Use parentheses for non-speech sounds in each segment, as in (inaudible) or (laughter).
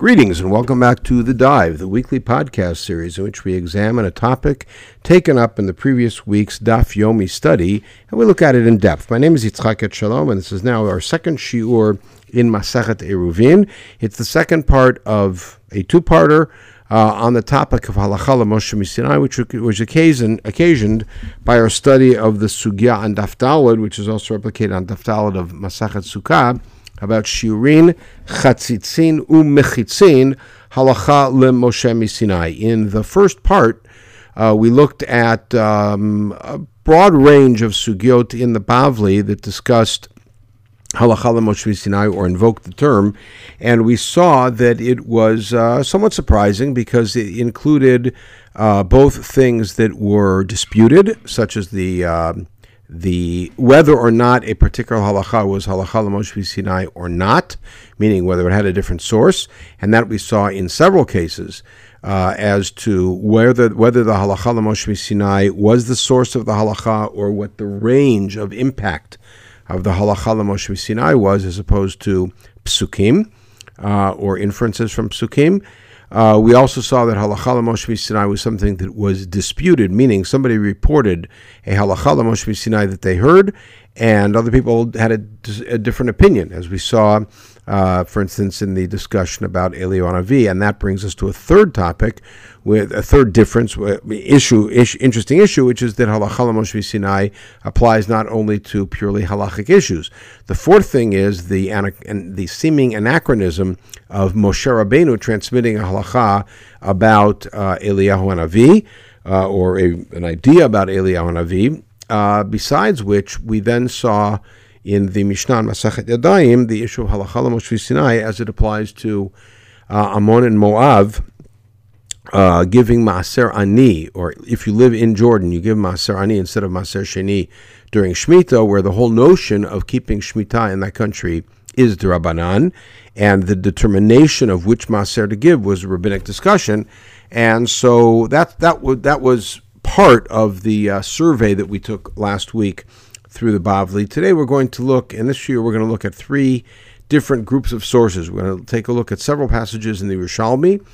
Greetings and welcome back to The Dive, the weekly podcast series in which we examine a topic taken up in the previous week's Daf Yomi study and we look at it in depth. My name is Yitzchak Shalom and this is now our second shiur in Masachet Eruvin. It's the second part of a two-parter uh, on the topic of Halacha Moshe Misinai, which was occasion, occasioned by our study of the Sugya on Daf Dalad, which is also replicated on Daf Dalad of Masachet Sukkah about shiurin, chatzitzin, umechitzin, halacha lemoshe misinai. In the first part, uh, we looked at um, a broad range of sugyot in the Bavli that discussed halacha lemoshe Sinai or invoked the term, and we saw that it was uh, somewhat surprising because it included uh, both things that were disputed, such as the um, the whether or not a particular halacha was halacha l'Moshe Sinai or not, meaning whether it had a different source, and that we saw in several cases uh, as to whether whether the halacha l'Moshe Sinai was the source of the halacha or what the range of impact of the halacha l'Moshe Sinai was, as opposed to psukim uh, or inferences from psukim. Uh, we also saw that halacha Moshe Sinai was something that was disputed, meaning somebody reported a halacha Moshe Sinai that they heard, and other people had a, a different opinion, as we saw, uh, for instance, in the discussion about Eliyahu and that brings us to a third topic, with a third difference uh, issue, issue interesting issue, which is that halacha Moshe Sinai applies not only to purely halachic issues. The fourth thing is the and the seeming anachronism of Moshe Rabbeinu transmitting a halacha about uh, Eliyahu Hanavi, uh, or a, an idea about Eliyahu Hanavi. Uh, besides which, we then saw in the Mishnah Masachet Yadayim the issue of halacha Moshe Sinai as it applies to uh, Ammon and Moab uh, giving Maaser Ani, or if you live in Jordan, you give Maaser Ani instead of Maaser Sheni during Shemitah, where the whole notion of keeping Shemitah in that country is the Rabbanan, and the determination of which Maaser to give was a rabbinic discussion. And so that, that, w- that was part of the uh, survey that we took last week through the Bavli. Today we're going to look, and this year we're going to look at three different groups of sources. We're going to take a look at several passages in the Yerushalmi.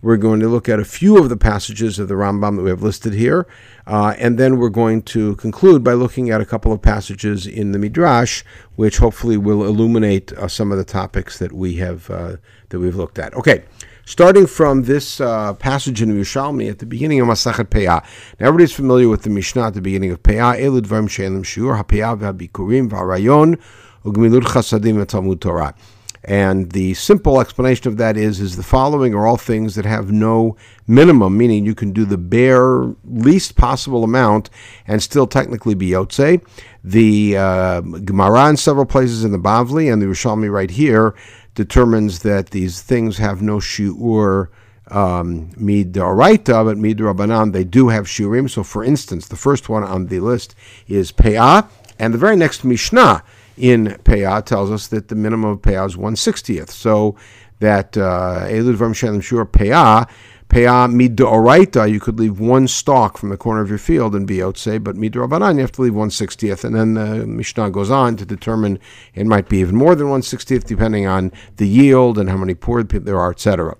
We're going to look at a few of the passages of the Rambam that we have listed here, uh, and then we're going to conclude by looking at a couple of passages in the Midrash, which hopefully will illuminate uh, some of the topics that we have uh, that we've looked at. Okay. Starting from this uh, passage in Yerushalmi at the beginning of Masachet Peah. Now, everybody's familiar with the Mishnah at the beginning of Peah. Elu dvarim she'elim shiur ha'peah v'ha'bikurim v'ha'rayon u'gmilut chasadim v'talmud Torah. And the simple explanation of that is, is the following are all things that have no minimum, meaning you can do the bare least possible amount and still technically be Yotze. The uh, Gemara in several places in the Bavli and the Rishalmi right here determines that these things have no shiur um, midoraita, but midrabanan, they do have shiurim. So, for instance, the first one on the list is peah, and the very next Mishnah in Peah tells us that the minimum of Peah is 160th. So that uh, Elud Vam Shur Peah, Peah Midoraita, you could leave one stalk from the corner of your field and be Otse, but Midorabanan, you have to leave 160th. And then the Mishnah goes on to determine it might be even more than 160th, depending on the yield and how many poor people there are, etc.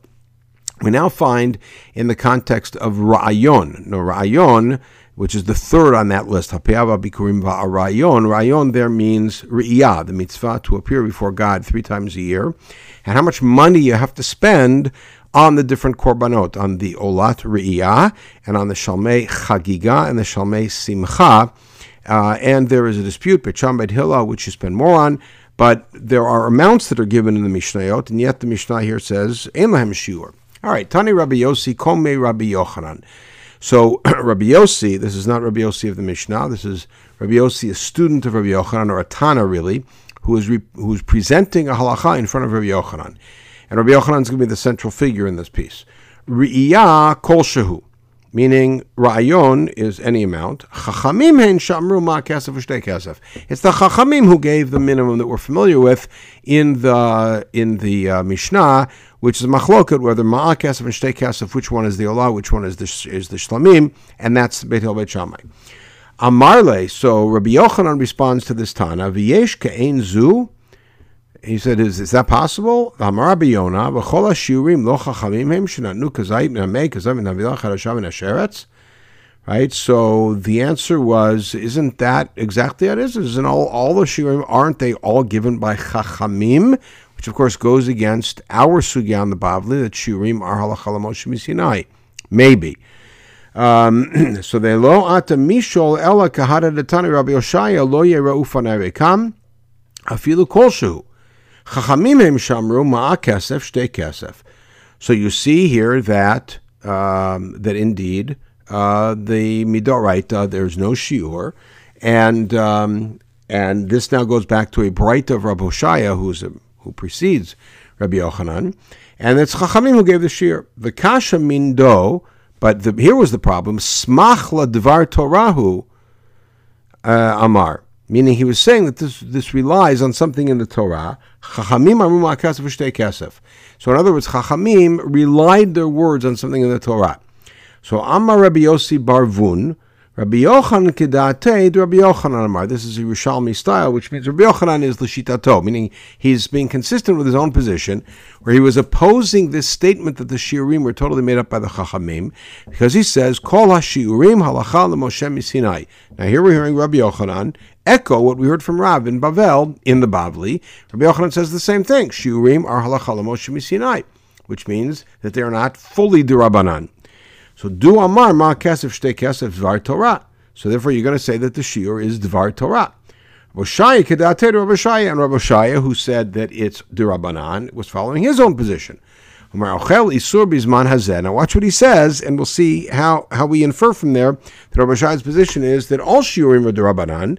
We now find in the context of Ra'ayon. No, Ra'ayon which is the third on that list. Hapeava bikurim va'arayon. Rayon there means riyah, the mitzvah to appear before God three times a year, and how much money you have to spend on the different korbanot, on the olat riyah, and on the shalmei chagiga and the shalmei simcha. Uh, and there is a dispute, Becham Hilla, which you spend more on, but there are amounts that are given in the Mishnayot, and yet the Mishnah here says, Ein lahem shiur. All right, Tani Rabbi Yossi, Kome Rabbi Yochanan. So (clears throat) Rabbi Yossi, this is not Rabbi Yossi of the Mishnah. This is Rabbi Yossi, a student of Rabbi Yochanan, or a Tana really, who is re, who is presenting a halacha in front of Rabbi Yochanan, and Rabbi Yochanan is going to be the central figure in this piece. Ri'iyah kol shehu, meaning ra'ayon is any amount. Chachamim hein shamru ma kesef. It's the chachamim who gave the minimum that we're familiar with in the in the uh, Mishnah, which is machloket, whether ma'ah kesef and shtei kesef, which one is the olah, which one is the is the shlamim, and that's Beit Hil Beit Shammai. Amarle, so Rabbi Yochanan responds to this Tana, v'yesh ke'ein zu, He said, "Is is that possible?" Right. So the answer was, "Isn't that exactly how it is? Isn't all all the shiurim aren't they all given by chachamim?" Which of course goes against our sugya on the Bavli that shiurim are halacha Moshe misinai. Maybe. Um, (clears throat) so they lo ata mishol ela kahada detani Rabbi Yoshaya lo yera ufanai rekam afilu kolshu. Chachamim hem shamru ma'a kesef shtei kesef. So you see here that um, that indeed uh, the midoraita there's no shiur, and um, and this now goes back to a bright of Rabbi Hoshaya who's a, who precedes Rabbi Yochanan, and it's Chachamim who gave the shiur. The kasha mindo but the, here was the problem: smach la dvar Torahu uh, amar, meaning he was saying that this this relies on something in the Torah. Chachamim arum kesef kesef. So in other words, Chachamim relied their words on something in the Torah. So Amar Rabbi Yossi Barvun Rabbi Yochanan kedate Rabbi Yochanan Amar. This is a Yerushalmi style, which means Rabbi Yochanan is l'shitato, meaning he's being consistent with his own position, where he was opposing this statement that the shiurim were totally made up by the chachamim, because he says kol hashiurim halacha leMoshe Sinai. Now here we're hearing Rabbi Yochanan echo what we heard from Rav in Bavel in the Bavli. Rabbi Yochanan says the same thing: shiurim are halacha leMoshe Sinai, which means that they are not fully derabanan. So do amar ma kesef shtei kesef dvar Torah. So therefore, you're going to say that the shiur is dvar Torah. Roshaya kedater Rav and Rav Shaya, who said that it's derabanan, was following his own position. Now watch what he says, and we'll see how, how we infer from there that Rav Shaya's position is that all shiurim are derabanan.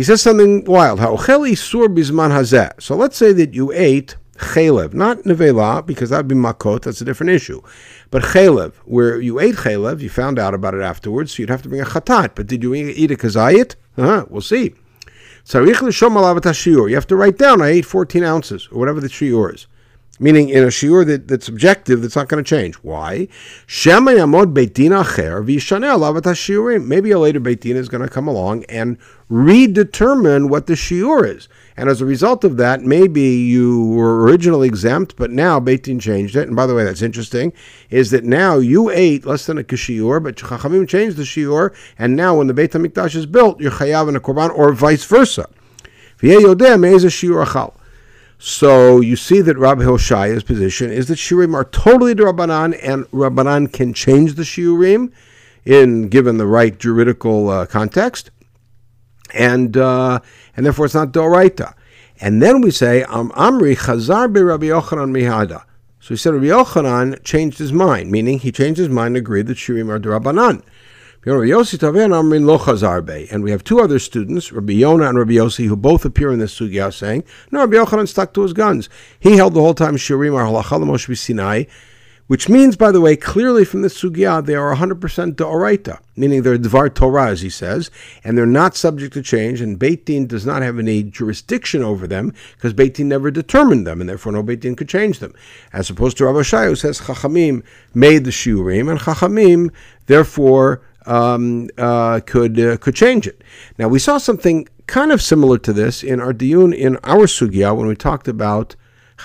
He says something wild. So let's say that you ate chalev, not nevela, because that would be makot, that's a different issue. But chalev, where you ate chalev, you found out about it afterwards, so you'd have to bring a chatat. But did you eat a kazayit? Uh-huh, we'll see. You have to write down, I ate 14 ounces, or whatever the shiur is. Meaning in a shiur that, that's objective, that's not going to change. Why? Maybe a later Beit Din is going to come along and redetermine what the shiur is. And as a result of that, maybe you were originally exempt, but now Beit Din changed it. And by the way, that's interesting, is that now you ate less than a kashiur, but Chachamim changed the shiur, and now when the Beit HaMikdash is built, you're chayav in a korban, or vice versa. So you see that Rabbi Hoshaya's position is that shiurim are totally Rabbanan, and Rabbanan can change the shiurim in given the right juridical uh, context and uh, and therefore it's not doraita. And then we say Am Amri Chazar be Rabbi Yochanan Mihada. So he said Rabbi Yochanan changed his mind, meaning he changed his mind and agreed that Shirim are Durabanan. And we have two other students, Rabbi Yonah and Rabbi Yossi, who both appear in this sugya saying, no, Rabbi Yochanan stuck to his guns. He held the whole time Shirim are halacha Sinai, which means, by the way, clearly from this sugya, they are 100% da'oraita, meaning they're dvar Torah, as he says, and they're not subject to change, and Beit Din does not have any jurisdiction over them, because Beit Din never determined them, and therefore no Beit Din could change them. As opposed to Rabbi Shai, who says Chachamim made the shiurim, and Chachamim, therefore, um, uh, could, uh, could change it. Now, we saw something kind of similar to this in our diyun in our sugya when we talked about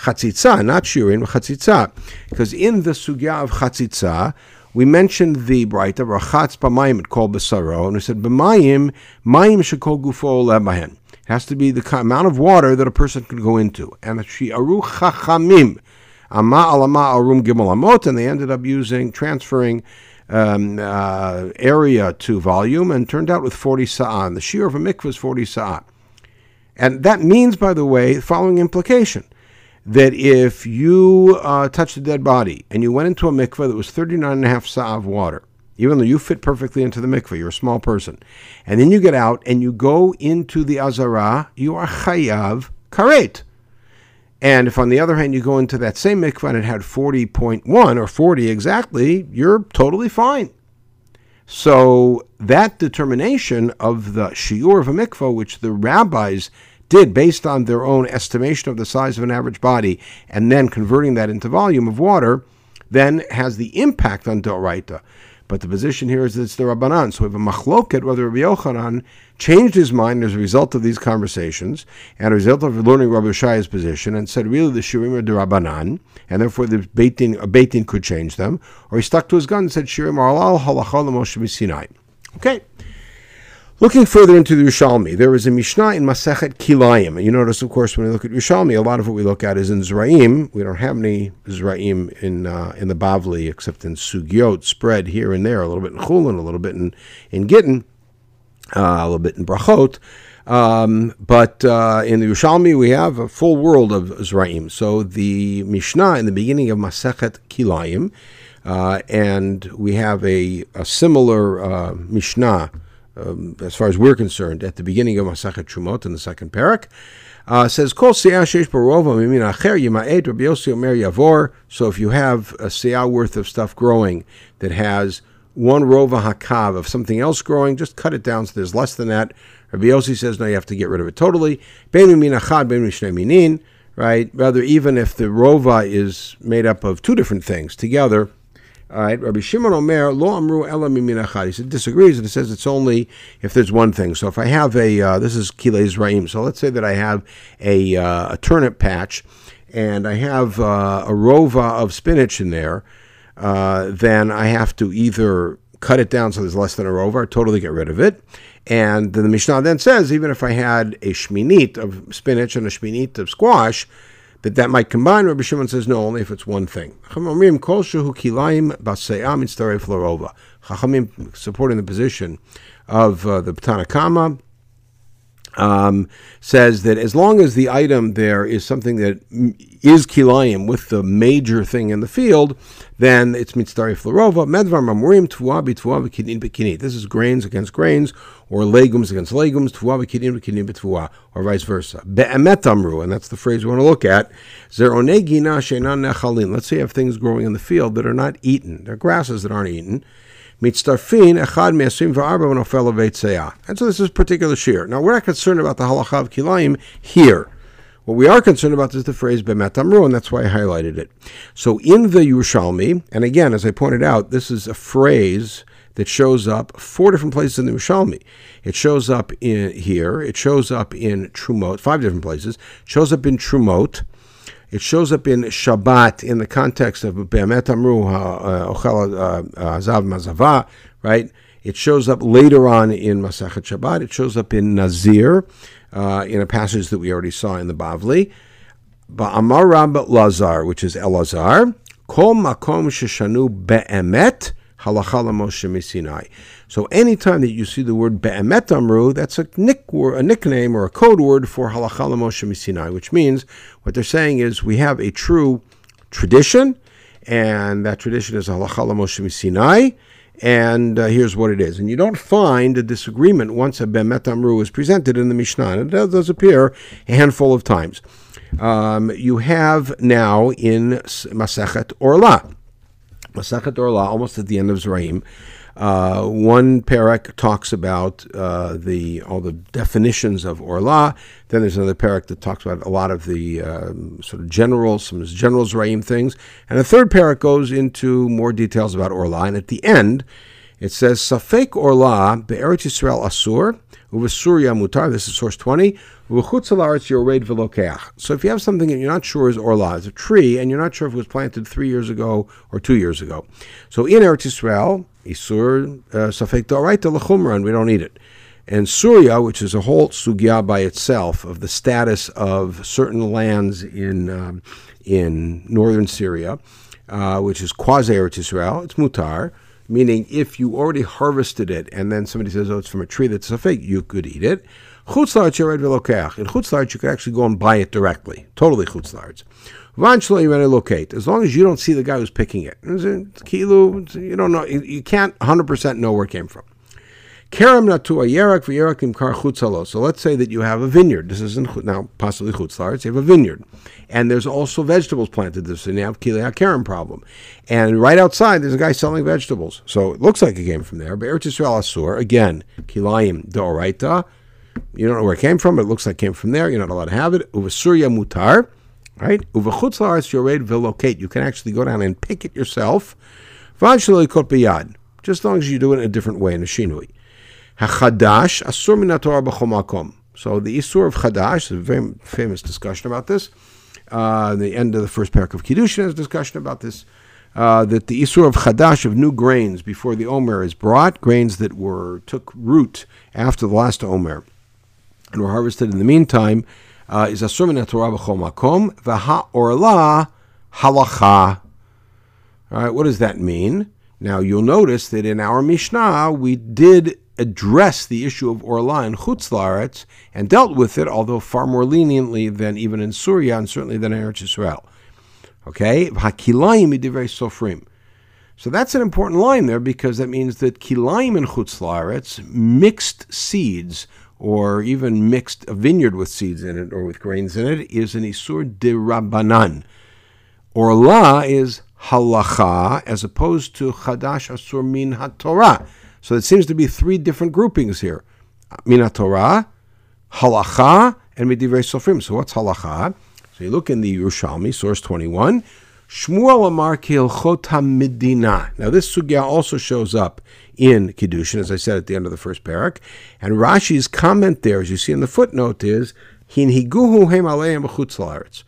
chatzitza, not shiurin, but chatzitza. Because in the sugya of chatzitza, we mentioned the brighta rachatz b'mayim called besaro, and we said b'mayim mayim shekol gufo. It has to be the amount of water that a person can go into. And she aru chachamim ama alama arum gimel amot, and they ended up using transferring um, uh, area to volume, and turned out with 40 sa'ah. The shear of a mikvah is 40 sa'ah. And that means, by the way, the following implication that if you uh, touched a dead body and you went into a mikveh that was 39 and a half sa of water, even though you fit perfectly into the mikveh, you're a small person, and then you get out and you go into the azara, you are chayav karet. And if on the other hand you go into that same mikvah and it had 40.1 or 40 exactly, you're totally fine. So that determination of the shiur of a mikvah, which the rabbis did based on their own estimation of the size of an average body and then converting that into volume of water, then has the impact on Doraita. But the position here is that it's the Rabbanan. So we have a machloket whether Rabbi Yochanan changed his mind as a result of these conversations and a result of learning Rabbi Shai's position and said really the Shirim are the Rabbanan and therefore the Beitin, a Beitin could change them, or he stuck to his gun and said Shirim are al halachah Moshe Sinai. Okay. Looking further into the Yerushalmi, there is a Mishnah in Masechet Kilayim. And you notice, of course, when we look at Yerushalmi, a lot of what we look at is in Zraim. We don't have any Zraim in uh, in the Bavli, except in Sugyot, spread here and there, a little bit in Chulin, a little bit in, in Gittin, uh, a little bit in Brachot. Um, but uh, in the Yerushalmi, we have a full world of Zraim. So the Mishnah in the beginning of Masechet Kilayim, uh, and we have a, a similar uh, Mishnah um, as far as we're concerned, at the beginning of Masachet Trumot in the second parak. Uh, says Kol Acher Rabbi Yavor. So if you have a Siyah worth of stuff growing that has one rova hakav of something else growing, just cut it down so there's less than that. Rabbi Yossi says no, you have to get rid of it totally. Right. Rather, even if the rova is made up of two different things together, all right, Rabbi Shimon Omer lo amru ela miminachad. He said disagrees and it says it's only if there's one thing. So if I have a uh, this is kilei raim. So let's say that I have a, uh, a turnip patch and I have uh, a rova of spinach in there, uh, then I have to either cut it down so there's less than a rova, or totally get rid of it. And then the Mishnah then says even if I had a shminit of spinach and a shminit of squash that that might combine. Rabbi Shimon says no, only if it's one thing. Chachamim supporting the position of uh, the Tanakama um, says that as long as the item there is something that is kilayim with the major thing in the field, then it's mitzdarif flarova. Medvar mamurim tvua b'tvua v'kidin b'kinit. This is grains against grains, or legumes against legumes, tvua b'kidin b'kidin b'tvua, or vice versa. Be'emet amru, and that's the phrase we want to look at. Zeronegina shenan nechalin. Let's say you have things growing in the field that are not eaten. They're grasses that aren't eaten mitztarfin echad me'asrim v'arba v'nofel. And so this is particular shear. Now we're not concerned about the halacha of kilayim here. What we are concerned about is the phrase bemet amru, and that's why I highlighted it. So in the Yerushalmi, and again, as I pointed out, this is a phrase that shows up four different places in the Yerushalmi. It shows up in here. It shows up in Trumot, five different places. It shows up in Trumot. It shows up in Shabbat in the context of Be'emet Amru uh, Ochel uh, Azav Mazava, right? It shows up later on in Masachet Shabbat. It shows up in Nazir, uh, in a passage that we already saw in the Bavli. Ba'amar Rab Lazar, which is Elazar, Kol Makom Sheshanu Be'emet Misinai. So anytime that you see the word Be'emet Amru, that's a, nick, a nickname or a code word for Halacha Moshe Misinai, which means what they're saying is we have a true tradition, and that tradition is Halacha Moshe Sinai, and uh, here's what it is. And you don't find a disagreement once a Be'emet Amru is presented in the Mishnah, and it does, does appear a handful of times. Um, you have now in Masechet Orla. Masachet Orla, almost at the end of Zraim. Uh, one parak talks about uh, the all the definitions of Orla. Then there's another parak that talks about a lot of the um, sort of general, some general Zraim things. And a third parak goes into more details about Orla. And at the end, it says, Safek Orla be'eretz Yisrael asur, uvasuria mutar. This is source 20. So if you have something that you're not sure is orla, it's a tree, and you're not sure if it was planted three years ago or two years ago. So in Eretz Yisrael, Isur uh, Safek Doraita Lechumra, and we don't eat it. And Surya, which is a whole sugya by itself of the status of certain lands in um, in northern Syria, uh, which is quasi Eretz Yisrael, it's mutar meaning if you already harvested it and then somebody says, oh, it's from a tree that's a fake, you could eat it. Chutzlarts you're. In chutzlarts you could actually go and buy it directly, totally chutzlarts. Eventually you're to locate, as long as you don't see the guy who's picking it. Kilo, you don't know, you can't 100% know where it came from. Kerem natu yerak v'yerakim kar chutzalo. So let's say that you have a vineyard. This isn't now possibly chutzlarts. You have a vineyard, and there's also vegetables planted. This and you have kilei kerem problem. And right outside, there's a guy selling vegetables. So it looks like it came from there. But Eretz Yisrael asur again kilayim deoraita. You don't know where it came from, but it looks like it came from there. You're not allowed to have it. Uvasurya mutar, right? Uvachutz you're ready to locate. You can actually go down and pick it yourself. Vanshalo kot biyad just as long as you do it in a different way in a shinui. Hachadash asur min b'chol So the isur of chadash, a very famous discussion about this. Uh, the end of the first parak of Kiddushin has a discussion about this. Uh, that the isur of chadash of new grains before the omer is brought, grains that were took root after the last omer and were harvested in the meantime, uh, is asur min Torah b'chol makom v'ha orla halacha. All right, what does that mean? Now you'll notice that in our Mishnah we did address the issue of Orla and Chutzlaretz and dealt with it, although far more leniently than even in Syria and certainly than in Eretz Israel. Okay, Hakilayim idivrei sofrim. So that's an important line there because that means that kilayim and chutzlaretz, mixed seeds, or even mixed a vineyard with seeds in it or with grains in it, is an isur de rabbanan. Orla is halacha as opposed to chadash asur min haTorah. So it seems to be three different groupings here. Mina Torah, Halacha, and Midivrei Sofrim. So what's Halacha? So you look in the Yerushalmi, source 21. Shmuel Amar Kilchota Medina. Now this sugya also shows up in Kiddushin, as I said at the end of the first parak. And Rashi's comment there, as you see in the footnote, is Hin higuhu hem aleim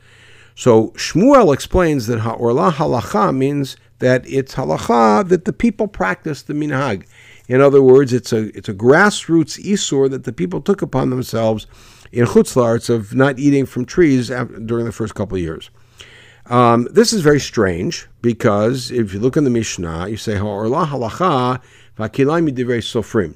So Shmuel explains that Ha'orla halacha means that it's halacha that the people practice the minhag. In other words, it's a it's a grassroots isur that the people took upon themselves in chutzlarts of not eating from trees during the first couple of years. Um, this is very strange because if you look in the Mishnah, you say ha'orla halacha sofrim.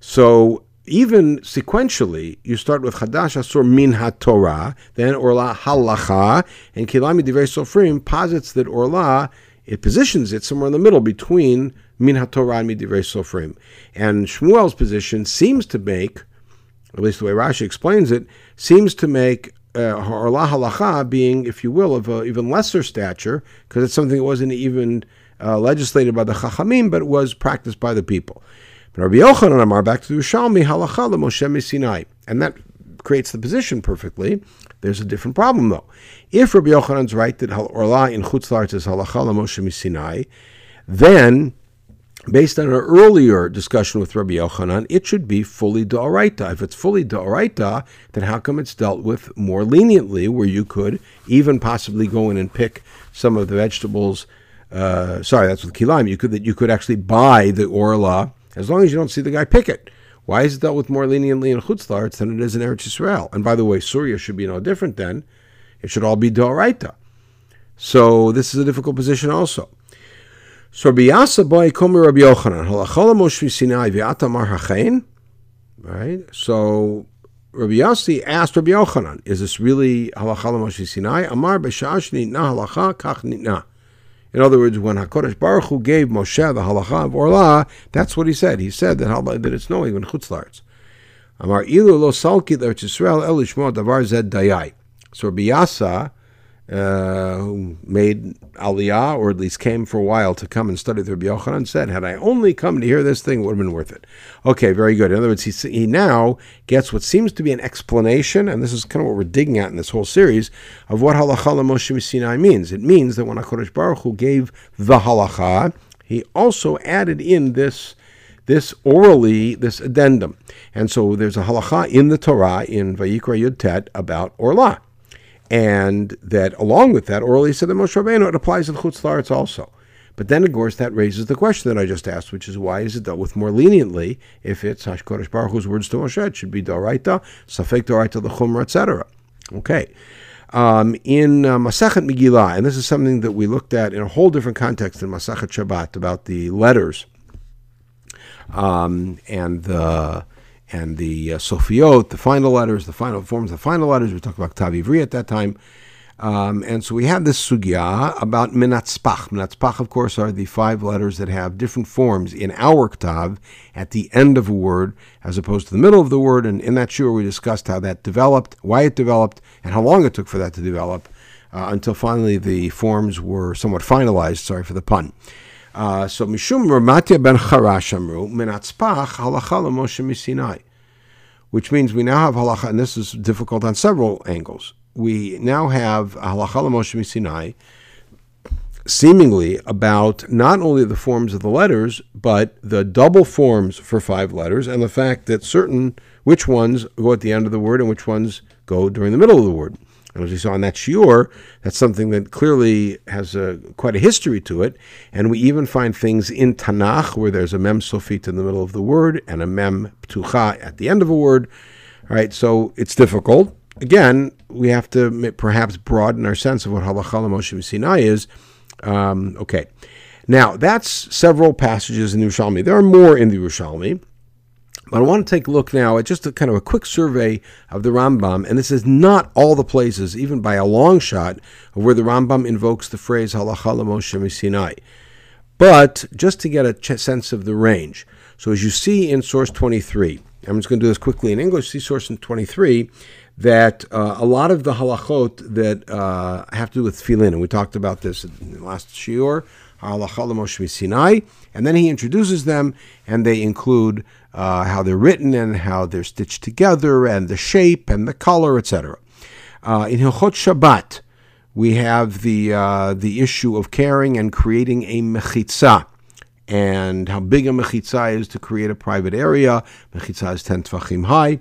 So even sequentially, you start with Chadash Asur Min HaTorah, then Orla Halacha, and Kilami Divrei Sofrim posits that Orla, it positions it somewhere in the middle between min haTorah and midivrei sofrim. And Shmuel's position seems to make, at least the way Rashi explains it, seems to make uh, halacha being, if you will, of even lesser stature, because it's something that wasn't even uh, legislated by the Chachamim, but was practiced by the people. But Rabbi Yochanan Amar, back to the Yerushalmi, halacha Moshe Sinai. And that creates the position perfectly. There's a different problem, though. If Rabbi Yochanan's right that Orla in Chutzlar is halacha Moshe Sinai, then based on an earlier discussion with Rabbi Yochanan, it should be fully da'oraita. If it's fully da'oraita, then how come it's dealt with more leniently, where you could even possibly go in and pick some of the vegetables? Uh, sorry, that's with kilaim. You could that you could actually buy the orla as long as you don't see the guy pick it. Why is it dealt with more leniently in chutzlarts than it is in Eretz Yisrael? And by the way, Surya should be no different then. It should all be Doraita. So this is a difficult position also. So Biyasa boy Komer Rabbi Yochanan Sinai V'atamar Hachain. Right. So Rabbi Yossi asked Rabbi Yochanan, "Is this really Halachala Moshe Sinai?" Amar b'sha'ash nitna halacha kach nitna. In other words, when Hakadosh Baruch Hu gave Moshe the halacha of Orla, that's what he said. He said that that it's knowing when chutzlarts. Amar ilu lo salki Yisrael el davar zed dayai. So Rabbi Yasa uh, who made Aliyah, or at least came for a while to come and study the Rabbi Yochanan, said, had I only come to hear this thing, it would have been worth it. Okay, very good. In other words, he, he now gets what seems to be an explanation, and this is kind of what we're digging at in this whole series, of what halacha Moshe Sinai means. It means that when HaKadosh Baruch Hu gave the halacha, he also added in this this orally, this addendum. And so there's a halacha in the Torah, in Vayikra Yud Tet, about Orlah and that along with that, orally said that Moshe Rabbeinu, it applies to the Chutz also. But then, of course, that raises the question that I just asked, which is why is it dealt with more leniently if it's HaKadosh Baruch Hu's words to Moshe? It should be Doraita, Safek Doraita, the Chumrah, etc. Okay. Um, in uh, Masachet Megillah, and this is something that we looked at in a whole different context in Masachet Shabbat about the letters um, and the and the uh, Sofiot, the final letters, the final forms, the final letters. We talked about Ktav Ivri at that time. Um, and so we have this sugya about minatzpach. Minatzpach, of course, are the five letters that have different forms in our ktav at the end of a word as opposed to the middle of the word. And in that shur, we discussed how that developed, why it developed, and how long it took for that to develop uh, until finally the forms were somewhat finalized. Sorry for the pun. Uh, so Mishum Ramatya ben Charash Amru Minatzpach Halacha Moshe Misinai, which means we now have halacha, and this is difficult on several angles. We now have Halacha Moshe Misinai seemingly about not only the forms of the letters, but the double forms for five letters, and the fact that certain which ones go at the end of the word and which ones go during the middle of the word. And as we saw in that shiur, that's something that clearly has a, quite a history to it. And we even find things in Tanakh where there's a mem sofit in the middle of the word and a mem ptucha at the end of a word. All right, so it's difficult. Again, we have to perhaps broaden our sense of what halacha Moshe Sinai is. Um, okay, now that's several passages in the Yerushalmi. There are more in the Yerushalmi. But I want to take a look now at just a kind of a quick survey of the Rambam, and this is not all the places, even by a long shot, where the Rambam invokes the phrase halacha Moshe Sinai. But just to get a ch- sense of the range. So as you see in source 23, I'm just going to do this quickly in English. See source in 23 that uh, a lot of the halachot that uh, have to do with tefillin, and we talked about this in the last shiur, halacha Moshe Sinai, and then he introduces them, and they include uh, how they're written and how they're stitched together, and the shape and the color, etc. Uh, in Hilchot Shabbat, we have the uh, the issue of carrying and creating a mechitza, and how big a mechitza is to create a private area. Mechitza is ten tvachim high.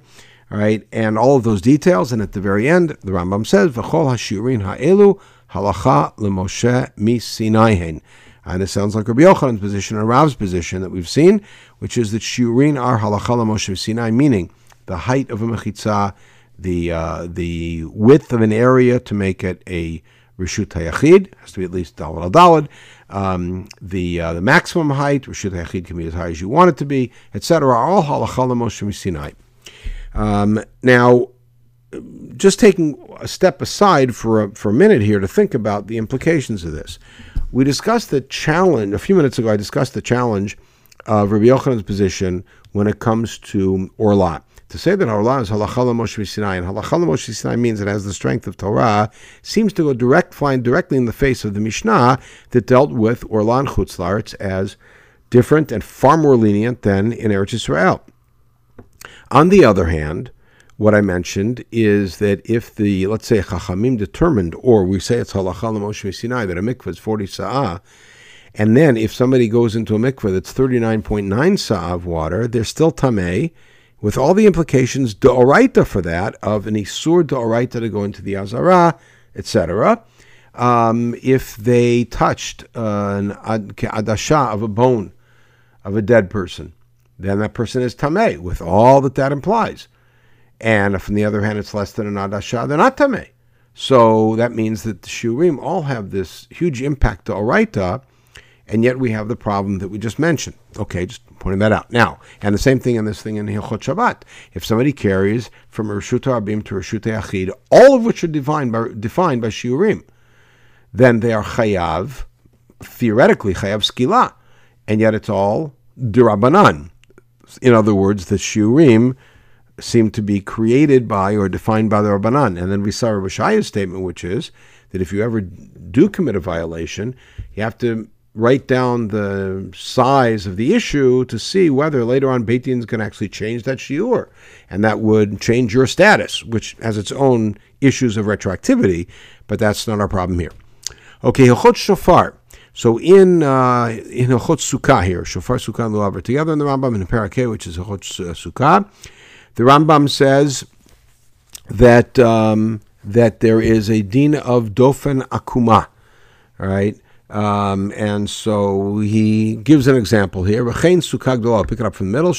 All right, and all of those details, and at the very end, the Rambam says, "V'chol hashiurin ha'elu halacha lemoshe mi Sinaihen." And it sounds like Rabbi Yochanan's position and Rav's position that we've seen, which is that shiurin are halachala Moshe Sinai, meaning the height of a mechitza, the uh, the width of an area to make it a rishut hayachid has to be at least dalad al. Um, the uh, the maximum height rishut hayachid can be as high as you want it to be, etc. All halachala Moshe Sinai. Um, now, just taking a step aside for a, for a minute here to think about the implications of this we discussed the challenge a few minutes ago. I discussed the challenge of Rabbi Yochanan's position when it comes to Orla. To say that Orla is halachah Moshe Sinai, and halachah Moshe Sinai means it has the strength of Torah, seems to go direct, flying directly in the face of the Mishnah that dealt with Orla and Chutzlaritz as different and far more lenient than in Eretz Israel. On the other hand, what I mentioned is that if the, let's say, Chachamim determined, or we say it's halacha Moshe Sinai, that a mikveh is 40 sa'ah, and then if somebody goes into a mikveh that's 39.9 sa of water, they're still tameh, with all the implications d'oraita for that, of an isur d'oraita to go into the azara, etc. Um, if they touched uh, an adasha of a bone of a dead person, then that person is tameh, with all that that implies. And if on the other hand it's less than an adasha, they're not tameh. So that means that the shurim all have this huge impact to oraita, and yet we have the problem that we just mentioned. Okay, just pointing that out. Now, and the same thing in this thing in Hilchot Shabbat. If somebody carries from Rishut Abim to Rishut Achid, all of which are defined by, defined by shiurim, then they are chayav, theoretically chayav skila, and yet it's all dirabanan. In other words, the shiurim seem to be created by or defined by the Rabbanan. And then we saw Rabbi statement, which is that if you ever do commit a violation, you have to write down the size of the issue to see whether later on Beit can actually change that shiur. And that would change your status, which has its own issues of retroactivity, but that's not our problem here. Okay, Hilchot Shofar. So in uh, in Hilchot Sukkah here, Shofar Sukkah and Lulav are together in the Rambam in the Parakeh, which is Hilchot uh, Sukkah. The Rambam says that um, that there is a din of dofen akuma, right? Um, and so he gives an example here. I'll pick it up from the middle.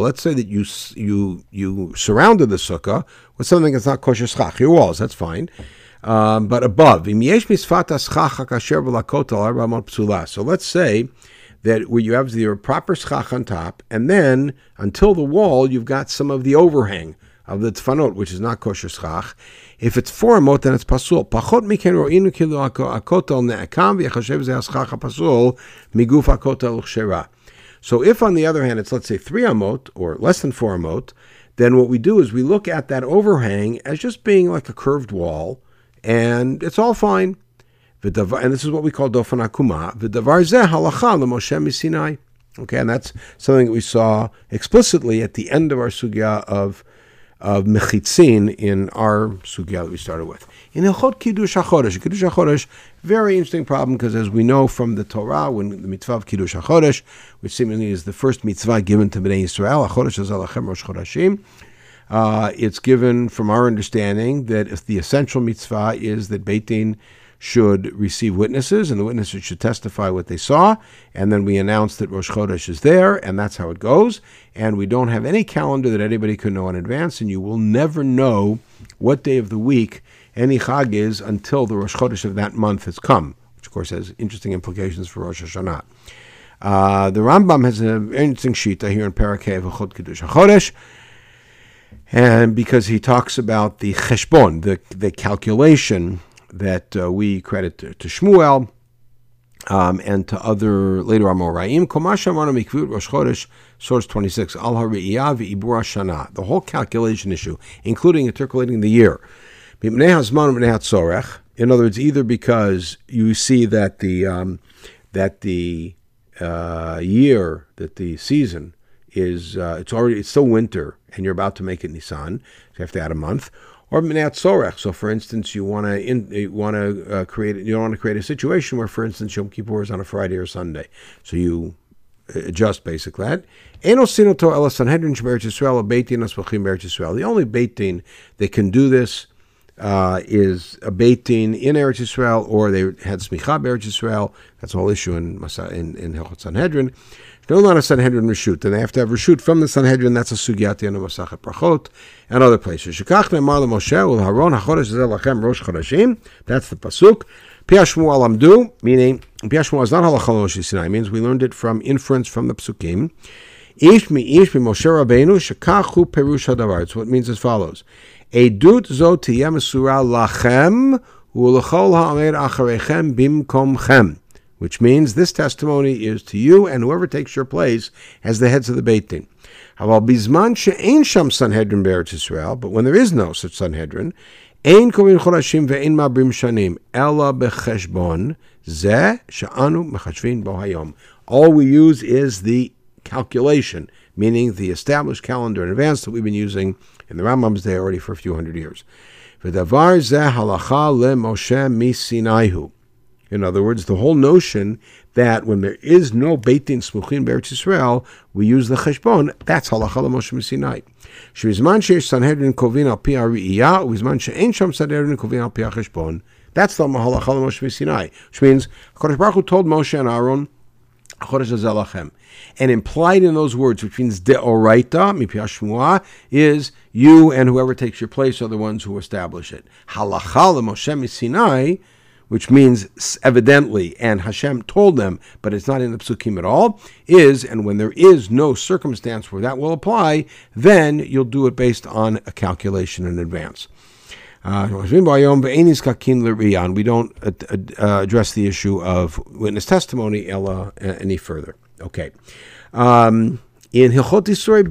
Let's say that you you you surrounded the sukkah with something that's not kosher schach, your walls. That's fine. Um, but above, so let's say that where you have the proper schach on top, and then until the wall, you've got some of the overhang of the tfanot, which is not kosher schach. If it's four amot, then it's pasul. Pachot miken ro'inu kilu akotel ne'akam v'yachashev ze haschach pasul miguf akotel. So if, on the other hand, it's let's say three amot or less than four amot, then what we do is we look at that overhang as just being like a curved wall, and it's all fine and this is what we call dofan akuma. V'davar zeh halacha l'Moshe Sinai. Okay, and that's something that we saw explicitly at the end of our sugya of of mechitzin in our sugya that we started with. In Hilchot Kiddush HaChodesh, Kiddush HaChodesh, very interesting problem because as we know from the Torah, when the mitzvah of Kiddush HaChodesh, which seemingly is the first mitzvah given to Bnei Yisrael, HaChodesh is Alachem Rosh Chodashim, uh, it's given from our understanding that if the essential mitzvah is that Beit Din should receive witnesses, and the witnesses should testify what they saw, and then we announce that Rosh Chodesh is there, and that's how it goes. And we don't have any calendar that anybody can know in advance, and you will never know what day of the week any Chag is until the Rosh Chodesh of that month has come, which of course has interesting implications for Rosh Hashanah. Uh, the Rambam has an interesting shita here in Parakeh of Chod Kiddush HaChodesh, and because he talks about the cheshbon, the, the calculation that uh, we credit to, to Shmuel um, and to other later Amoraim. Komasha Mikvut Rosh Chodesh, source 26, Al Hari'iyah Ibura Shana, the whole calculation issue, including intercalating the year. In other words, either because you see that the um, that the uh, year, that the season is uh, it's already it's still winter and you're about to make it Nisan, so you have to add a month, or minat sorech. So, for instance, you want to want to uh, create you want to create a situation where, for instance, Yom Kippur is on a Friday or Sunday, so you uh, adjust basically that. The only Beit Din that can do this uh, is a Beit Din in Eretz Yisrael, or they had Smicha Eretz Yisrael. That's whole issue in in, in Hilchot Sanhedrin. No, not a Sanhedrin Rishut. And they have to have Rishut from the Sanhedrin. That's a Sugyat in Masachet Brachot and other places. Shekach Ne'mar Moshe Haron HaChodesh Lachem Rosh Chodeshim. That's the Pasuk. Piashmu Alamdu, meaning Piashmu is not Halachal Moshe Sinai. means we learned it from inference from the Psukim. Ish mi ish mi Moshe Rabbeinu shekachu perush hadavar. So it means as follows. Edut zo tiyeh mesura lachem u'lechol ha'amer acharechem bimkomchem which means this testimony is to you and whoever takes your place as the heads of the Beit Din. but when there is no such Sanhedrin. All we use is the calculation, meaning the established calendar in advance that we've been using in the Rambam's day already for a few hundred years. Ze halacha le Moshe misinaihu. In other words, the whole notion that when there is no Beit Din Smuchin Beretz Yisrael, we use the Cheshbon, that's halacha Moshe Sinai. Shvizman sheish Sanhedrin kovin al pi ha'ri'iyah, uvizman she'en sham Sanhedrin kovin al. That's the halacha Moshe Sinai, which means HaKadosh Baruch Hu told Moshe and Aaron, and implied in those words, which means deoraita, is you and whoever takes your place are the ones who establish it. Halacha Moshe Sinai which means evidently, and Hashem told them, but it's not in the psukim at all, is, and when there is no circumstance where that will apply, then you'll do it based on a calculation in advance. Uh, we don't uh, address the issue of witness testimony Ella any further. Okay. Um, in Hilchot Yisroi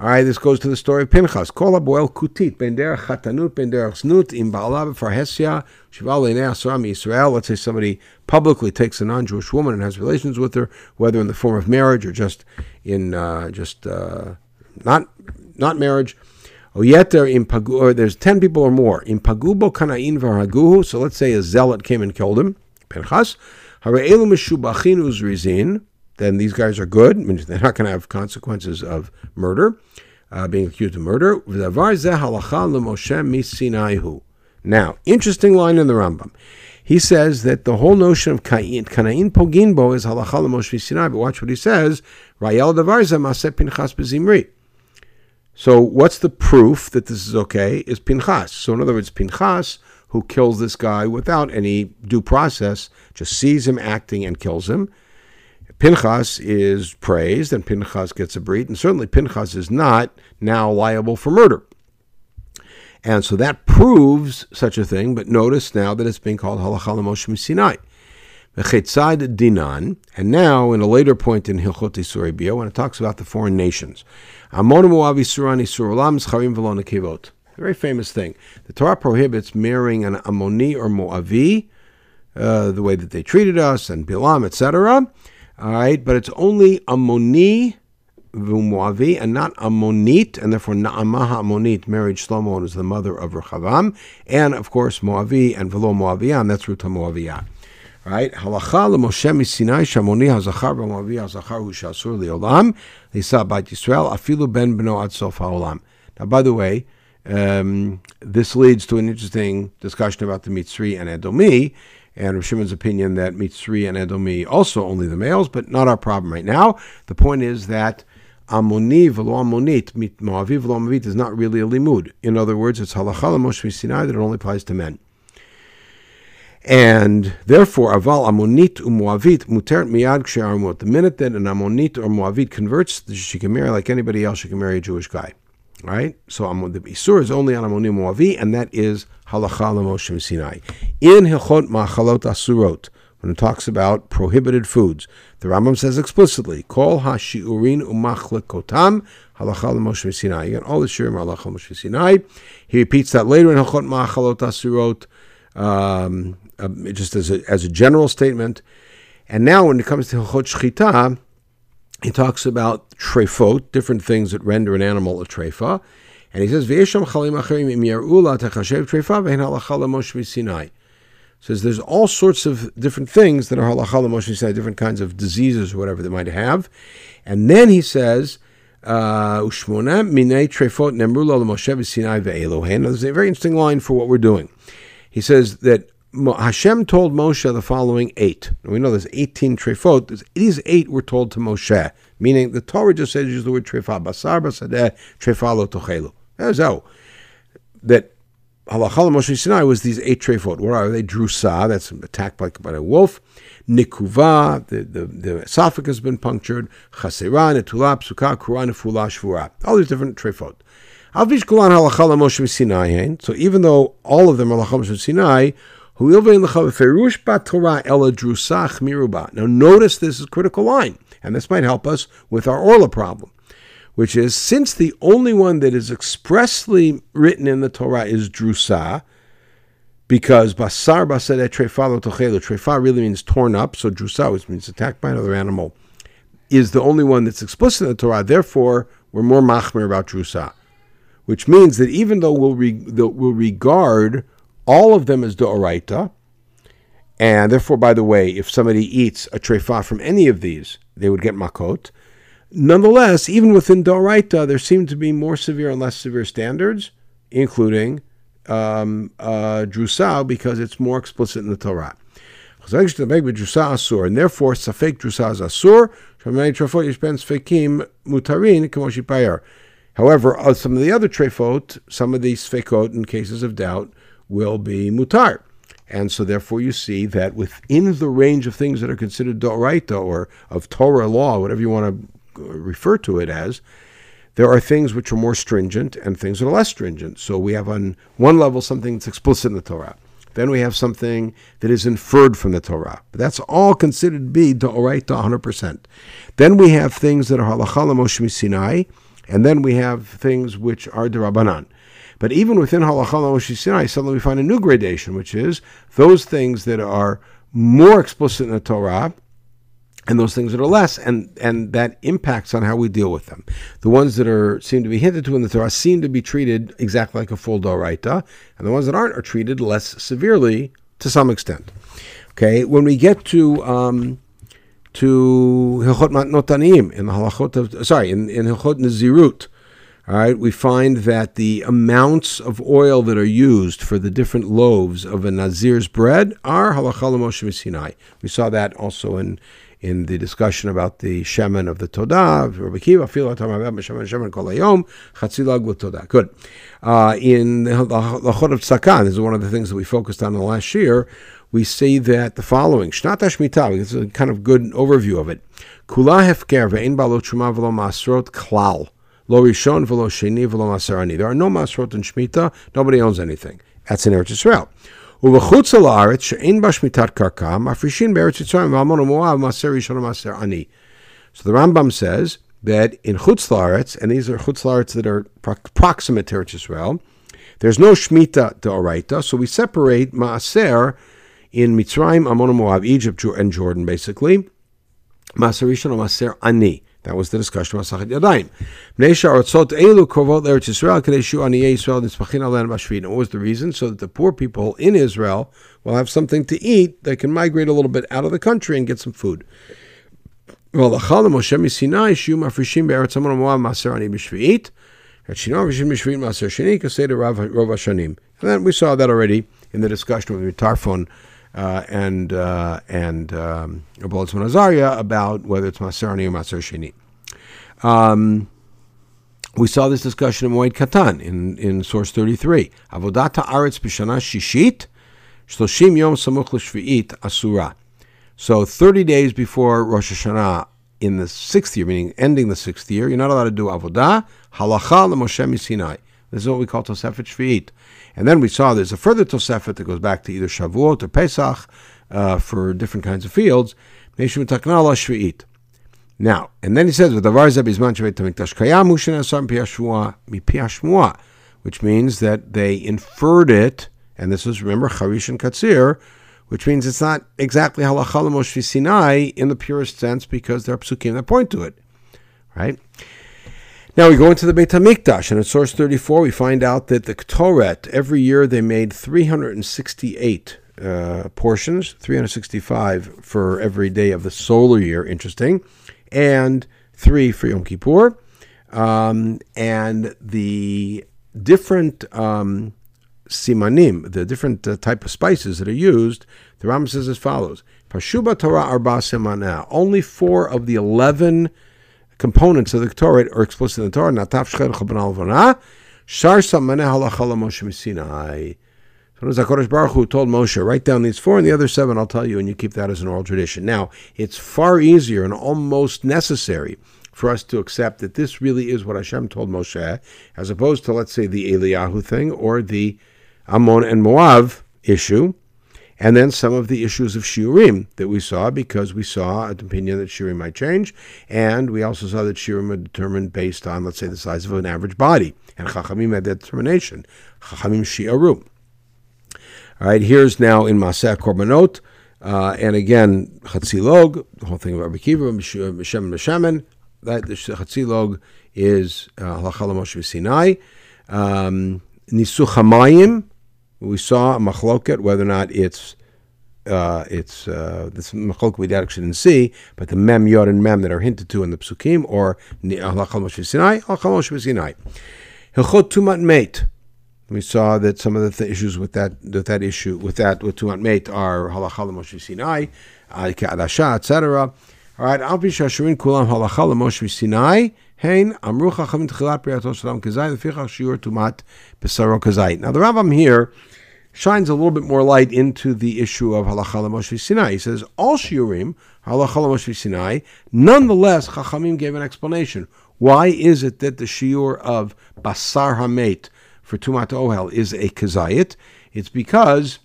all right, this goes to the story of Pinchas. Kol kutit, asram Yisrael. Let's say somebody publicly takes a non-Jewish woman and has relations with her, whether in the form of marriage or just in, uh, just, uh, not, not marriage. Oyeter im pagu, or there's 10 people or more. In pagubo kana'in v'haguhu, so let's say a zealot came and killed him, Pinchas. Then these guys are good. (laughs) I mean, they're not going to have consequences of murder, uh, being accused of murder. Now, interesting line in the Rambam. He says that the whole notion of Kanain Poginbo is halacha l'Moshe Sinai. But watch what he says. Rayel davarza maseh pinchas bezimri. So what's the proof that this is okay? Is Pinchas. So in other words, Pinchas, who kills this guy without any due process, just sees him acting and kills him. Pinchas is praised and Pinchas gets a brit, and certainly Pinchas is not now liable for murder. And so that proves such a thing, but notice now that it's being called Halachal Moshe Sinai. Dinan, and now in a later point in Hilchot Surabia, when it talks about the foreign nations. Amon Moavi Surani Surulam Scharim Velona Kevot. Very famous thing. The Torah prohibits marrying an Ammoni or Moavi, uh, the way that they treated us, and Bilam, etc. All right, but it's only Ammoni Moavi, and not Ammonit, and therefore Naamah Ammonit married Shlomo and is the mother of Rechavam, and of course Moavi and Velo Moavian, that's Ruta Moaviyah. Right? Halacha leMoshe miSinai shamoni hazachar b'moavi hazachar hu shasur liolam lisa bat Yisrael afilu ben beno ad sof haolam. Now, by the way, um, this leads to an interesting discussion about the Mitzri and Edomi, and Rav Shimon's opinion that Mitzri and Edomi also only the males, but not our problem right now. The point is that Amoni v'lo Amonit, Moavi v'lo Moavit is not really a limud. In other words, it's halacha Moshe Sinai that it only applies to men. And therefore, aval amonit umuavit muter miyad kshe'armut. The minute that an amonit or muavit converts, she can marry like anybody else. She can marry a Jewish guy, right? So the isur is only on amonim muavi, and that is halacha Moshe Sinai. In hilchot machalot asurot, when it talks about prohibited foods, the Rambam says explicitly, "Kol hashiurin umachlikotam halacha Moshe Sinai." Again, all the shirim halacha Moshe Sinai. He repeats that later in hilchot machalot asurot. Um, uh, just as a, as a general statement. And now, when it comes to Hilchot Shchita, he talks about trefot, different things that render an animal a trefa. And he says, chalim im Moshe Sinai. Says there's all sorts of different things that are halacha Moshe Sinai, different kinds of diseases or whatever they might have. And then he says, uh, Ushmona minei trefot nemru lo Moshe Sinai ve'elohen. There's a very interesting line for what we're doing. He says that Hashem told Moshe the following eight. We know there's 18 trefot. These eight were told to Moshe, meaning the Torah just says use the word trefa, basar basadeh, trefa lo tochelu. That's how. That halachal Moshe Sinai was these eight trefot. Where are they? Drusa, that's attacked by, by a wolf. Nikuva, the, the, the esophagus has been punctured. Chasera, netula, psuka, kura, nefula, shvura. All these different trefot. Moshe Sinai. So even though all of them are halachal Moshe Sinai, now notice this is a critical line, and this might help us with our Orla problem, which is since the only one that is expressly written in the Torah is drusa, because basar basar trefa tochelu, trefa really means torn up, so drusa, which means attacked by another animal, is the only one that's explicit in the Torah. Therefore, we're more machmir about drusa, which means that even though we'll, re- we'll regard all of them is doraita, and therefore, by the way, if somebody eats a trefa from any of these, they would get makot. Nonetheless, even within doraita, there seem to be more severe and less severe standards, including um, uh, drusal, because it's more explicit in the Torah. And therefore, safek drusa is asur. However, uh, some of the other trefot, some of these fekot in cases of doubt, will be mutar. And so, therefore, you see that within the range of things that are considered doraita or of Torah law, whatever you want to refer to it as, there are things which are more stringent and things that are less stringent. So we have on one level something that's explicit in the Torah. Then we have something that is inferred from the Torah. But that's all considered to be doraita 100%. Then we have things that are halachah Moshe Sinai, and then we have things which are derabanan. But even within Halacha Moshe Sinai, suddenly we find a new gradation, which is those things that are more explicit in the Torah and those things that are less, and, and that impacts on how we deal with them. The ones that are seem to be hinted to in the Torah seem to be treated exactly like a full Doraita, and the ones that aren't are treated less severely to some extent. Okay, when we get to um, to Hilchot Matnotanim in the halachot of sorry in in Hilchot Nazirut, all right, we find that the amounts of oil that are used for the different loaves of a Nazir's bread are halachah Moshe Sinai. We saw that also in in the discussion about the shemen of the Todah, Good. Uh, in the Chod of Tzakan, this is one of the things that we focused on in the last year, we see that the following, Shnat HaShmitah, this is a kind of good overview of it. Kula hefker ve'en balot shuma v'lo masrot klal. Lo Rishon v'lo Sheni v'lo Masarani. There are no Masrot in Shemitah. Nobody owns anything. That's in Eretz Yisrael. ובחוץ לארץ שאין בה שמיטת קרקע, מפרישים בארץ יצרים ועמון ומואב מעשר ראשון ומעשר עני. So the Rambam says that in Chutz Laaretz, and these are Chutz Laaretz that are pro- proximate to Eretz Yisrael, there's no Shemitah Oraita, so we separate Maaser in Mitzrayim, Ammon, Moab, Egypt, and Jordan, basically. Maaser Rishon and Maaser Ani. That was the discussion about Sachet Yadayim. elu korvot l'Eretz Yisrael kadei shu aniyei Yisrael nitzpachin alen b'shvit. What was the reason? So that the poor people in Israel will have something to eat. They can migrate a little bit out of the country and get some food. Well, the Chalam Moshe Misinai shu mafrishim be'eretz Amon maser ani. And then we saw that already in the discussion with the Tarfon uh, and uh, and um, Azaria about whether it's Maserani or Maser Sheni. Um, we saw this discussion in Moed Katan in, in source 33. Avodata Aretz B'Shana Shishit Shloshim Yom Samuch L'Shvi'it Asura. So 30 days before Rosh Hashanah in the sixth year, meaning ending the sixth year, you're not allowed to do avodah, halacha Moshe Sinai. This is what we call Tosefet Shvi'it. And then we saw there's a further Tosefet that goes back to either Shavuot or Pesach uh, for different kinds of fields. Now, and then he says, which means that they inferred it, and this is, remember, Charish and Katsir, which means it's not exactly halacha Moshe Sinai in the purest sense because there are psukim that point to it, right? Now we go into the Beit Hamikdash, and in source 34 we find out that the Ktoret every year they made 368 uh, portions, 365 for every day of the solar year. Interesting, and three for Yom Kippur, um, and the different um, simanim, the different uh, type of spices that are used, the Ram says as follows: Pashuba Torah arba simana. Only four of the eleven components of the Torah are explicit in the Torah. Natav shcher chaban alvana, shar samane halachala Moshe Sinai. So HaKadosh Baruch Hu told Moshe, write down these four, and the other seven I'll tell you, and you keep that as an oral tradition. Now, it's far easier and almost necessary for us to accept that this really is what Hashem told Moshe, as opposed to, let's say, the Eliyahu thing or the Ammon and Moab issue, and then some of the issues of Shiurim that we saw because we saw an opinion that Shiurim might change, and we also saw that Shiurim are determined based on, let's say, the size of an average body, and Chachamim had that determination. Chachamim Shi'aru. All right, here's now in Maseh Korbanot, uh, and again, Chatzilog, the whole thing of Rabbi Kiva, Mishem Meshemen, that the Chatzilog is uh, Halachal Moshe Sinai. Um, Nisuch Hamayim, we saw a machloket whether or not it's uh, it's uh, this machloket we didn't see, but the mem yod and mem that are hinted to in the psukim or halachal moshe sinai, halachal moshe sinai. Hilchot tumat mate. We saw that some of the th- issues with that with that issue with that with tumat mate are halachal moshe sinai, adasha, etc. All right, al shashurin kulam halachal moshe sinai. Hein tchilat briyato shalom lefichach shiur tumat. Now the Rambam here shines a little bit more light into the issue of halacha Moshe Sinai. He says all shiurim halacha Moshe Sinai. Nonetheless, Chachamim gave an explanation. Why is it that the shiur of basar hamet for tumat ohel is a kazayit? It's because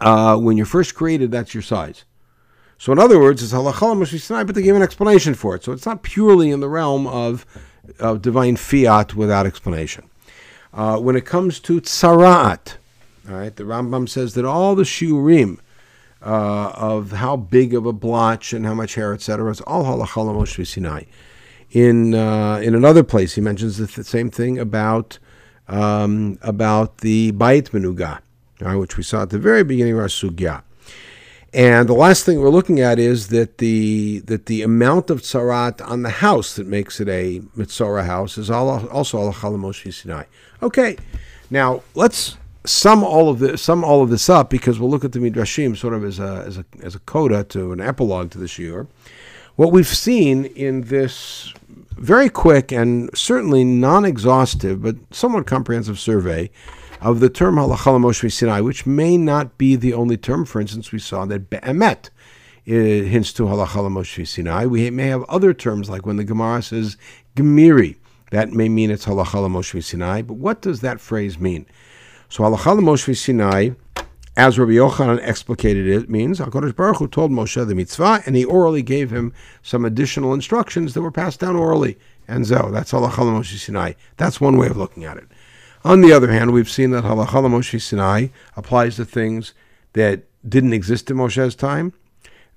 uh, when you're first created, that's your size. So in other words, it's halachah Moshe Sinai, but they gave an explanation for it. So it's not purely in the realm of, of divine fiat without explanation. Uh, when it comes to tzaraat, all right, the Rambam says that all the shiurim uh, of how big of a blotch and how much hair, etc., is all halachah Moshe Sinai. In uh, in another place, he mentions the same thing about um, about the bayit menuga, which we saw at the very beginning of our sugya. And the last thing we're looking at is that the that the amount of tzarat on the house that makes it a mitzora house is also al Moshe Sinai. Okay, now let's sum all of this sum all of this up because we'll look at the midrashim sort of as a as a as a coda to an epilogue to the shiur. What we've seen in this very quick and certainly non-exhaustive but somewhat comprehensive survey of the term halachah Moshe Sinai, which may not be the only term. For instance, we saw that be'emet it hints to halachah Moshe Sinai. We may have other terms like when the Gemara says gemiri, that may mean it's halachah Moshe Sinai. But what does that phrase mean? So halachah Moshe Sinai, as Rabbi Yochanan explicated it, means Hakadosh Baruch Hu told Moshe the mitzvah, and he orally gave him some additional instructions that were passed down orally. And so that's halachah Moshe Sinai. That's one way of looking at it. On the other hand, we've seen that Halacha Moshe Sinai applies to things that didn't exist in Moshe's time,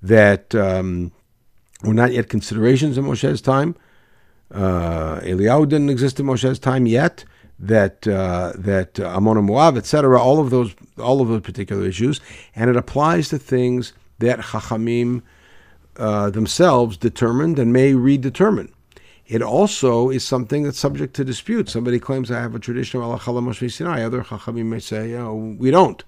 that um, were not yet considerations in Moshe's time. Uh, Eliyahu didn't exist in Moshe's time yet. That uh, that uh, Ammon and Moab, etc. All of those, all of those particular issues, and it applies to things that Chachamim uh, themselves determined and may redetermine. It also is something that's subject to dispute. Somebody claims I have a tradition of Allah Moshe Sinai. Other Chachamim may say, oh, we don't,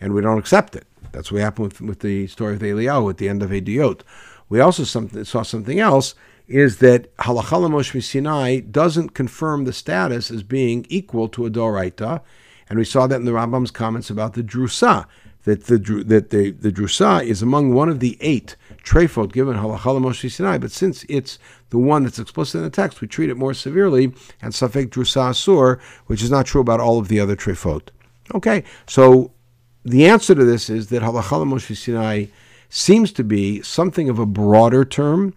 and we don't accept it. That's what happened with, with the story of Eliyahu at the end of Ediyot. We also some, saw something else, is that Halachala Moshe Sinai doesn't confirm the status as being equal to a Doraita, and we saw that in the Rambam's comments about the Drusa, that the that the, the Drusa is among one of the eight trefot given Halachala Moshe Sinai, but since it's the one that's explicit in the text, we treat it more severely, and Safek Drusa Asur, which is not true about all of the other trefot. Okay, so the answer to this is that Halachala Moshe Sinai seems to be something of a broader term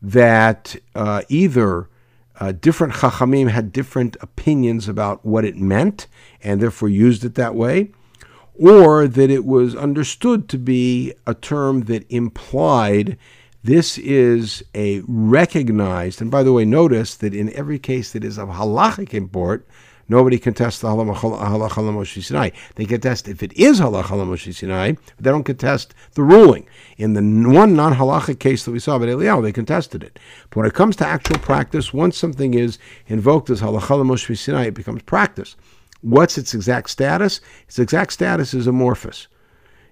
that uh, either uh, different Chachamim had different opinions about what it meant and therefore used it that way, or that it was understood to be a term that implied this is a recognized, and by the way, notice that in every case that is of halachic import, nobody contests the halacha Moshe Sinai. They contest if it is halacha Moshe Sinai, but they don't contest the ruling. In the one non-halachic case that we saw about Eliyahu, they contested it. But when it comes to actual practice, once something is invoked as halacha Moshe Sinai, it becomes practice. What's its exact status? Its exact status is amorphous.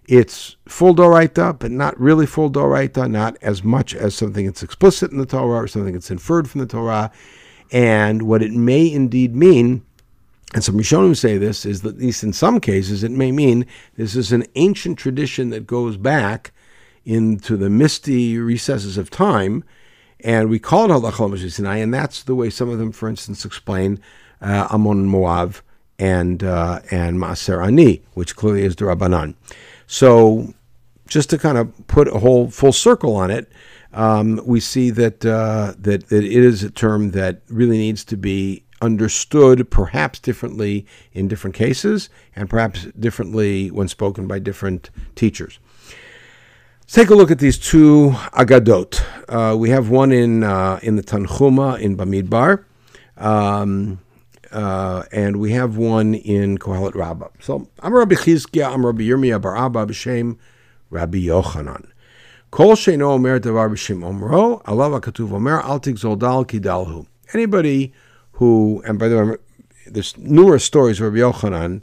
It's full doraita, but not really full doraita, not as much as something that's explicit in the Torah or something that's inferred from the Torah. And what it may indeed mean, and some Rishonim say this, is that at least in some cases it may mean this is an ancient tradition that goes back into the misty recesses of time, and we call it Halachah Sinai, and that's the way some of them, for instance, explain uh, Ammon and Moab and uh, and Maaser Ani, which clearly is the Rabbanan. So, just to kind of put a whole full circle on it, um, we see that, uh, that that it is a term that really needs to be understood, perhaps differently in different cases, and perhaps differently when spoken by different teachers. Let's take a look at these two agadot. Uh, we have one in uh, in the Tanhuma in Bamidbar. Um, uh, and we have one in Kohelet Rabbah. So I'm Rabbi Chizkiah, I'm Rabbi Yirmiyah Bar Abba b'shem Rabbi Yochanan. Kol sheino omer davar b'shem omro, alav katuv omer al tigzol dal kidalhu. Anybody who, and by the way, there's numerous stories of Rabbi Yochanan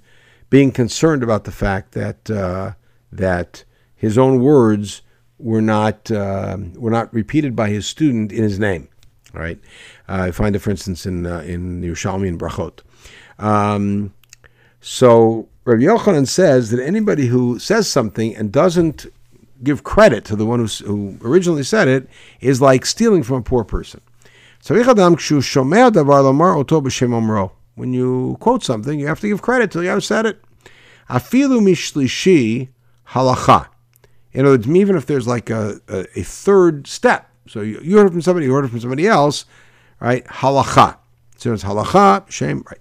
being concerned about the fact that uh, that his own words were not uh, were not repeated by his student in his name. Right, uh, I find it, for instance, in uh, in Yerushalmi and Brachot. Um, so Rabbi Yochanan says that anybody who says something and doesn't give credit to the one who, who originally said it is like stealing from a poor person. When you quote something, you have to give credit to the other said it. Afilu mishlishi halacha. In other words, even if there's like a, a, a third step, so you, you heard it from somebody, you heard it from somebody else, right? Halacha. So it's halacha, shame, right?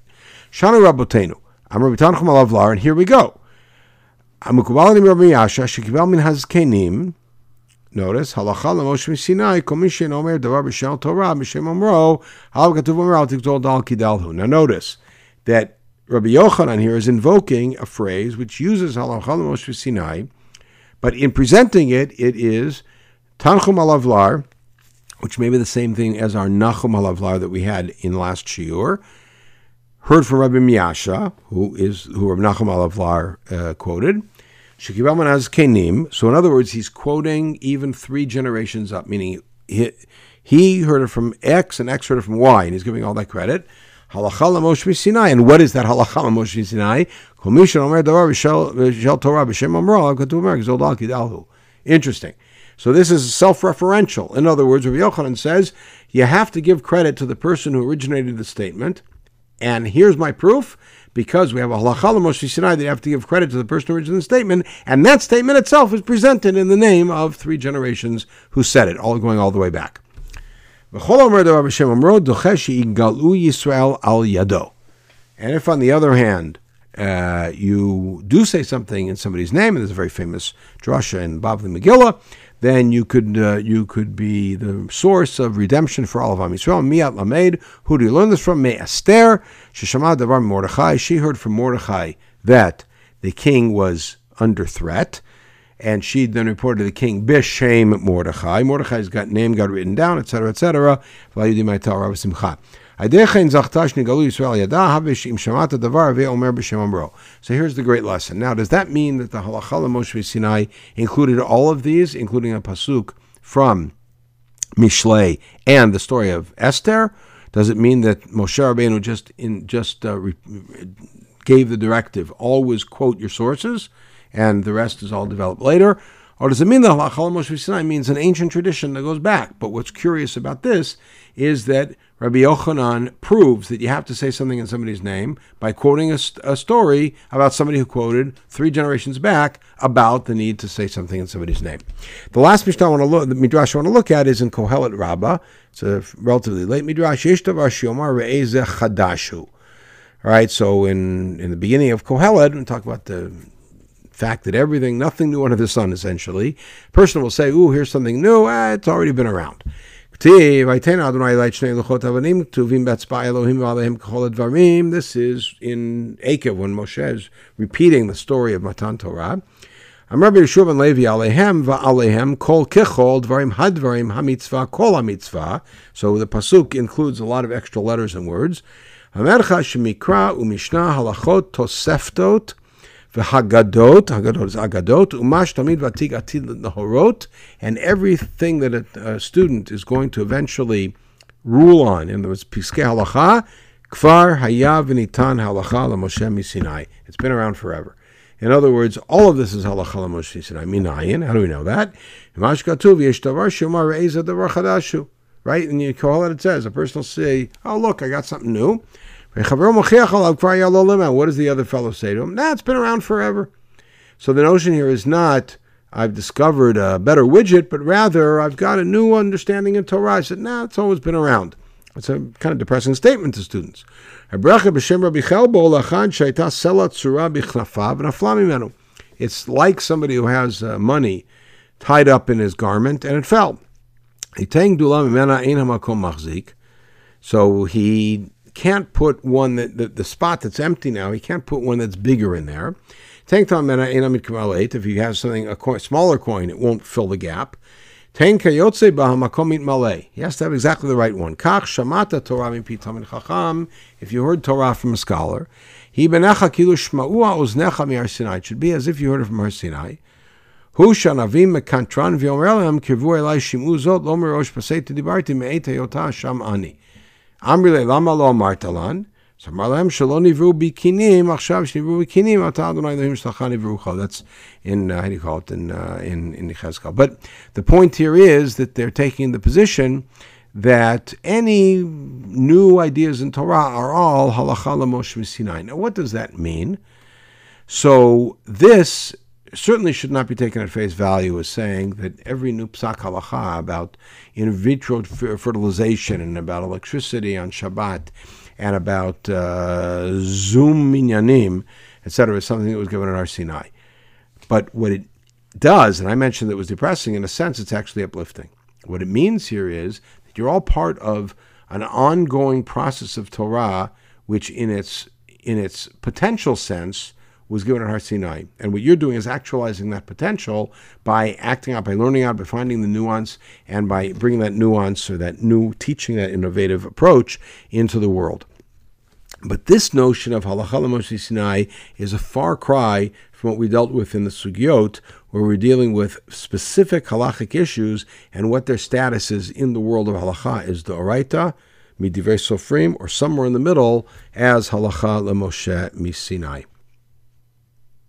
Shana Rabbotenu. I'm Rabbi Tanchum Alavlar, and here we go. Amukubalanim Rabbi Yasha, Shekibal min hazkenim. Notice, halacha Sinai, kol mishen omer davar b'shel Torah, halav katuv omer al tikzol dal kidalhu. Now notice that Rabbi Yochanan here is invoking a phrase which uses halacha l'moshe Sinai, but in presenting it, it is Tanchum Alavlar, which may be the same thing as our Nachum Halavlar that we had in last Shiur, heard from Rabbi Miyasha, who is who Rabbi Nachum Halavlar uh, quoted. Shekibaman has kenim. So in other words, he's quoting even three generations up, meaning he, he heard it from X and X heard it from Y, and he's giving all that credit. Halacha Moshe Sinai. And what is that halacha Moshe Sinai? Interesting. So this is self-referential. In other words, Rabbi Yochanan says you have to give credit to the person who originated the statement. And here's my proof. Because we have a halacha Moshe Sinai, they have to give credit to the person who originated the statement, and that statement itself is presented in the name of three generations who said it, all going all the way back. And if, on the other hand, uh, you do say something in somebody's name, and there's a very famous drasha in Bavli Megillah, then you could uh, you could be the source of redemption for all of Am Yisrael. Miat Lamed, who do you learn this from? Me Esther, Sheshama Davar Mordechai. She heard from Mordechai that the king was under threat, and she then reported to the king Bishem Mordechai. Mordechai's got name got written down, etc., etc. So here's the great lesson. Now, does that mean that the halacha Moshe Sinai included all of these, including a pasuk from Mishlei and the story of Esther? Does it mean that Moshe Rabbeinu just in just uh, re- gave the directive, always quote your sources, and the rest is all developed later? Or does it mean that halacha Moshe Sinai means an ancient tradition that goes back? But what's curious about this is that Rabbi Yochanan proves that you have to say something in somebody's name by quoting a, a, story about somebody who quoted three generations back about the need to say something in somebody's name. The last Mishnah I want to look, the Midrash I want to look at is in Kohelet Rabbah. It's a relatively late Midrash. chadashu. All right, so in, in the beginning of Kohelet, we talk about the fact that everything, nothing new under the sun, essentially. A person will say, ooh, here's something new. Ah, it's already been around. This is in Akev when Moshe is repeating the story of Matan Torah. I'm Rabbi Yeshua ben Levi Alehem va'alehem kol kichol dvarim hadvarim hamitzvah kol hamitzvah. So the pasuk includes a lot of extra letters and words. Amercha shemikra umishna halachot toseftot v'hagadot, hagadot is agadot, umash tamid vatik atid nahorot, and everything that a, a, student is going to eventually rule on, in other words, piskei halacha, kfar hayav v'nitan halacha l'Moshe misinai. It's been around forever. In other words, all of this is halacha l'Moshe Sinai. Minayin, how do we know that? Right? And you call it, it says, a person will say, oh, look, I got something new. What does the other fellow say to him? Nah, it's been around forever. So the notion here is not, I've discovered a better widget, but rather, I've got a new understanding in Torah. I said, nah, it's always been around. It's a kind of depressing statement to students. It's like somebody who has uh, money tied up in his garment and it fell. So he can't put one that the, the spot that's empty now, he can't put one that's bigger in there. If you have something, a coin, smaller coin, it won't fill the gap. Ten bahamakomit male. He has to have exactly the right one. Kach shamata Torah min pitamin chacham. If you heard Torah from a scholar, he benecha kilu shmaua uznecha mi'ar Sinai. It should be as if you heard it from Har Sinai. Hu shanavim mekantran v'yomer elem kivu elai shimu zot lo pasei tedibarti me'et hayota sham ani. Lama lo martalan. So Marlem Bikinim, Achshav Bikinim, That's in, uh, how do you call it, in, uh, in, in Yechezkel. But the point here is that they're taking the position that any new ideas in Torah are all halacha l'mosh Sinai. Now, what does that mean? So this certainly should not be taken at face value as saying that every new psak halacha about in vitro fertilization and about electricity on Shabbat and about uh, Zoom minyanim, etc., is something that was given at Har Sinai. But what it does, and I mentioned that it was depressing, in a sense, it's actually uplifting. What it means here is that you're all part of an ongoing process of Torah, which in its in its potential sense was given at Har Sinai. And what you're doing is actualizing that potential by acting out, by learning out, by finding the nuance, and by bringing that nuance or that new teaching, that innovative approach into the world. But this notion of halacha Moshe Sinai is a far cry from what we dealt with in the sugyot, where we're dealing with specific halachic issues and what their status is in the world of halacha is the oraita, midivrei sofrim, or somewhere in the middle as halacha Moshe Sinai.